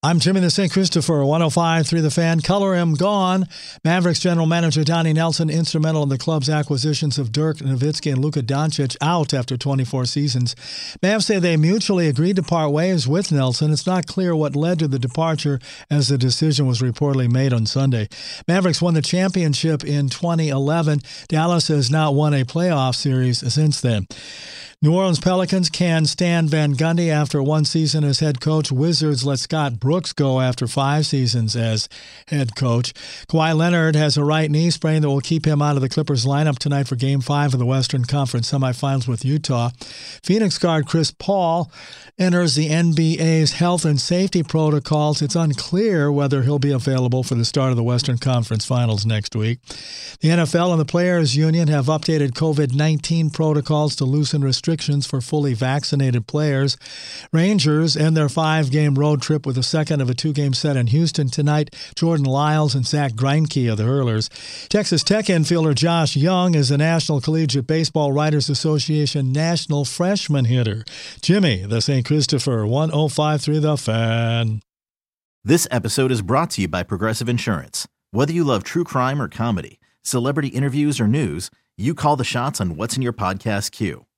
I'm Jimmy the St. Christopher, 105 through The Fan. Color him gone. Mavericks general manager Donnie Nelson, instrumental in the club's acquisitions of Dirk Nowitzki and Luka Doncic, out after 24 seasons. Mavs say they mutually agreed to part ways with Nelson. It's not clear what led to the departure, as the decision was reportedly made on Sunday. Mavericks won the championship in 2011. Dallas has not won a playoff series since then. New Orleans Pelicans can Stan Van Gundy after one season as head coach. Wizards let Scott Brooks go after five seasons as head coach. Kawhi Leonard has a right knee sprain that will keep him out of the Clippers lineup tonight for Game 5 of the Western Conference semifinals with Utah. Phoenix guard Chris Paul enters the NBA's health and safety protocols. It's unclear whether he'll be available for the start of the Western Conference finals next week. The NFL and the Players Union have updated COVID 19 protocols to loosen restrictions restrictions for fully vaccinated players. Rangers end their five game road trip with a second of a two game set in Houston tonight. Jordan Lyles and Zack Greinke are the hurlers. Texas Tech infielder Jace Jung is the National Collegiate Baseball Writers Association National Freshman Hitter. Jimmy, the St. Christopher, 1053 The Fan. This episode is brought to you by Progressive Insurance. Whether you love true crime or comedy, celebrity interviews or news, you call the shots on what's in your podcast queue.